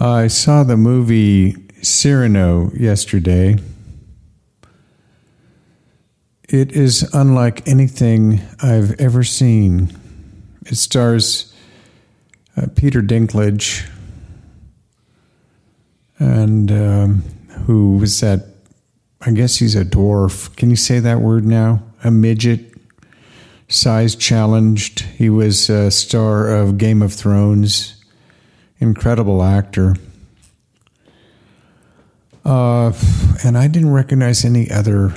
I saw the movie Cyrano yesterday. It is unlike anything I've ever seen. It stars uh, Peter Dinklage, and um, who was that? I guess he's a dwarf. Can you say that word now? A midget, size challenged. He was a star of Game of Thrones. Incredible actor. Uh, and I didn't recognize any other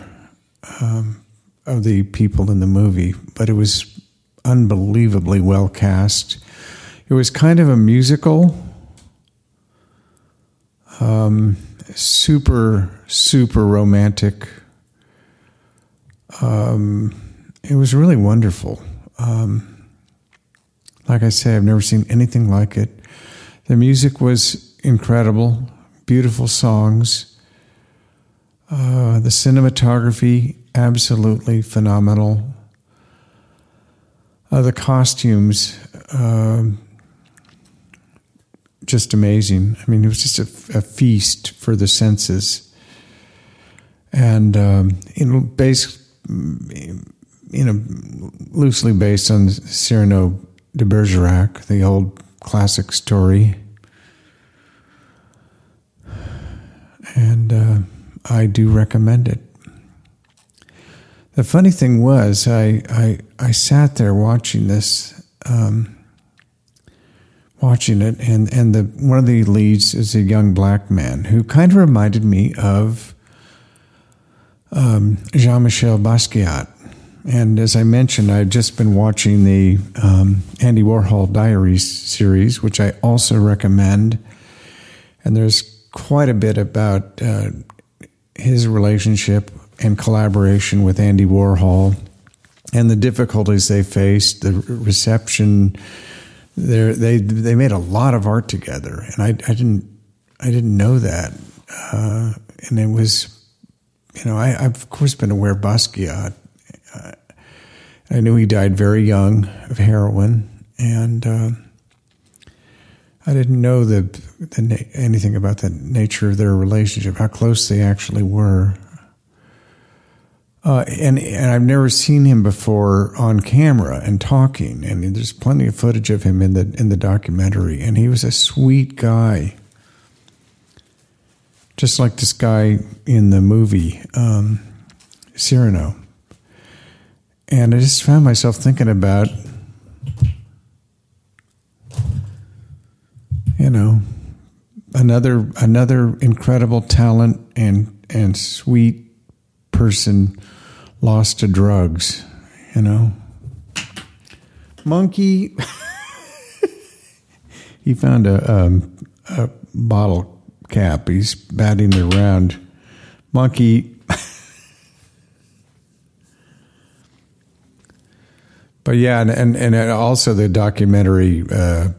um, of the people in the movie, but it was unbelievably well cast. It was kind of a musical, um, super, super romantic. Um, it was really wonderful. Um, like I say, I've never seen anything like it. The music was incredible beautiful songs. Uh, the cinematography, absolutely phenomenal. Uh, the costumes, uh, just amazing. I mean, it was just a, a feast for the senses. And, um, you know, based, you know, loosely based on Cyrano de Bergerac, the old classic story. and uh, I do recommend it. The funny thing was, I I, I sat there watching this, um, watching it, and and the one of the leads is a young black man who kind of reminded me of um, Jean Michel Basquiat. And as I mentioned, I've just been watching the um, Andy Warhol Diaries series, which I also recommend. And there's quite a bit about uh, his relationship and collaboration with Andy Warhol and the difficulties they faced, the reception. They they they made a lot of art together, and I, I didn't I didn't know that, uh, and it was you know I, have of course been aware of Basquiat. Uh, I knew he died very young of heroin, and uh, I didn't know the, the anything about the nature of their relationship, how close they actually were. Uh, and and I've never seen him before on camera and talking. And there's plenty of footage of him in the in the documentary. And he was a sweet guy, just like this guy in the movie um, Cyrano. And I just found myself thinking about you know, another another incredible talent and and sweet person lost to drugs, you know. Monkey he found a, um, a bottle cap. He's batting it around. Monkey But yeah, and and, and also the documentary uh,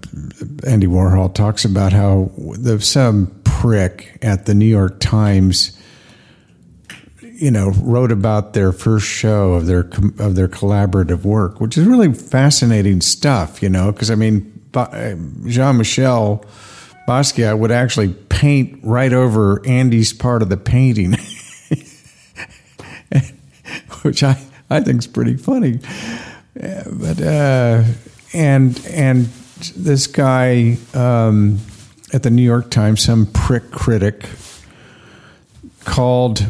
Andy Warhol talks about how the some prick at the New York Times, you know, wrote about their first show of their of their collaborative work, which is really fascinating stuff. You know, because I mean, Jean Michel Basquiat would actually paint right over Andy's part of the painting, which I I think is pretty funny but uh, and and this guy um, at the New York Times, some prick critic, called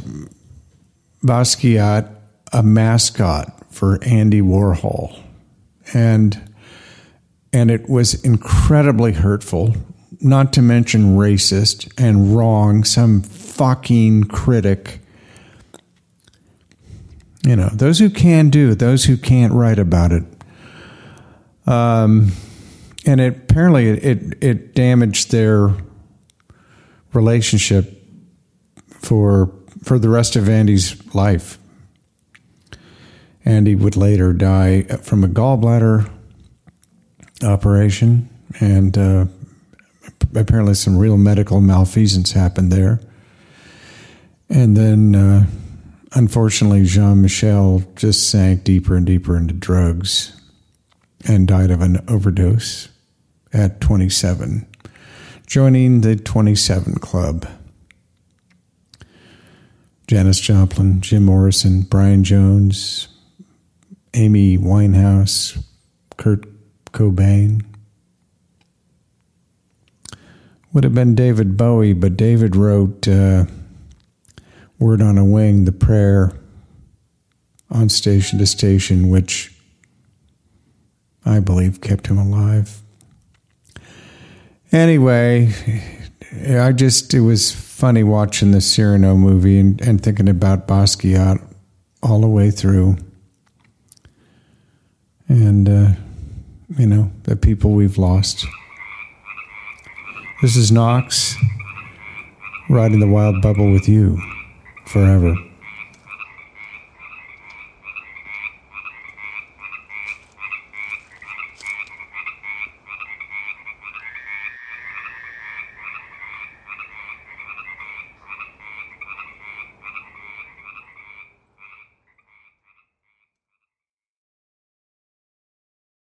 Basquiat a mascot for Andy Warhol, and and it was incredibly hurtful. Not to mention racist and wrong. Some fucking critic you know, those who can do, those who can't write about it. Um, and it apparently it, it, it damaged their relationship for for the rest of Andy's life. Andy would later die from a gallbladder operation, and uh, apparently some real medical malfeasance happened there. And then uh, unfortunately, Jean Michel just sank deeper and deeper into drugs and died of an overdose at 27, joining the 27 Club. Janis Joplin, Jim Morrison, Brian Jones, Amy Winehouse, Kurt Cobain. Would have been David Bowie, but David wrote uh, Word on a Wing, the prayer on station to station, which I believe kept him alive. Anyway, I just, it was funny watching the Cyrano movie and, and thinking about Basquiat all the way through. And, uh, you know, the people we've lost. This is Knox riding the wild bubble with you forever.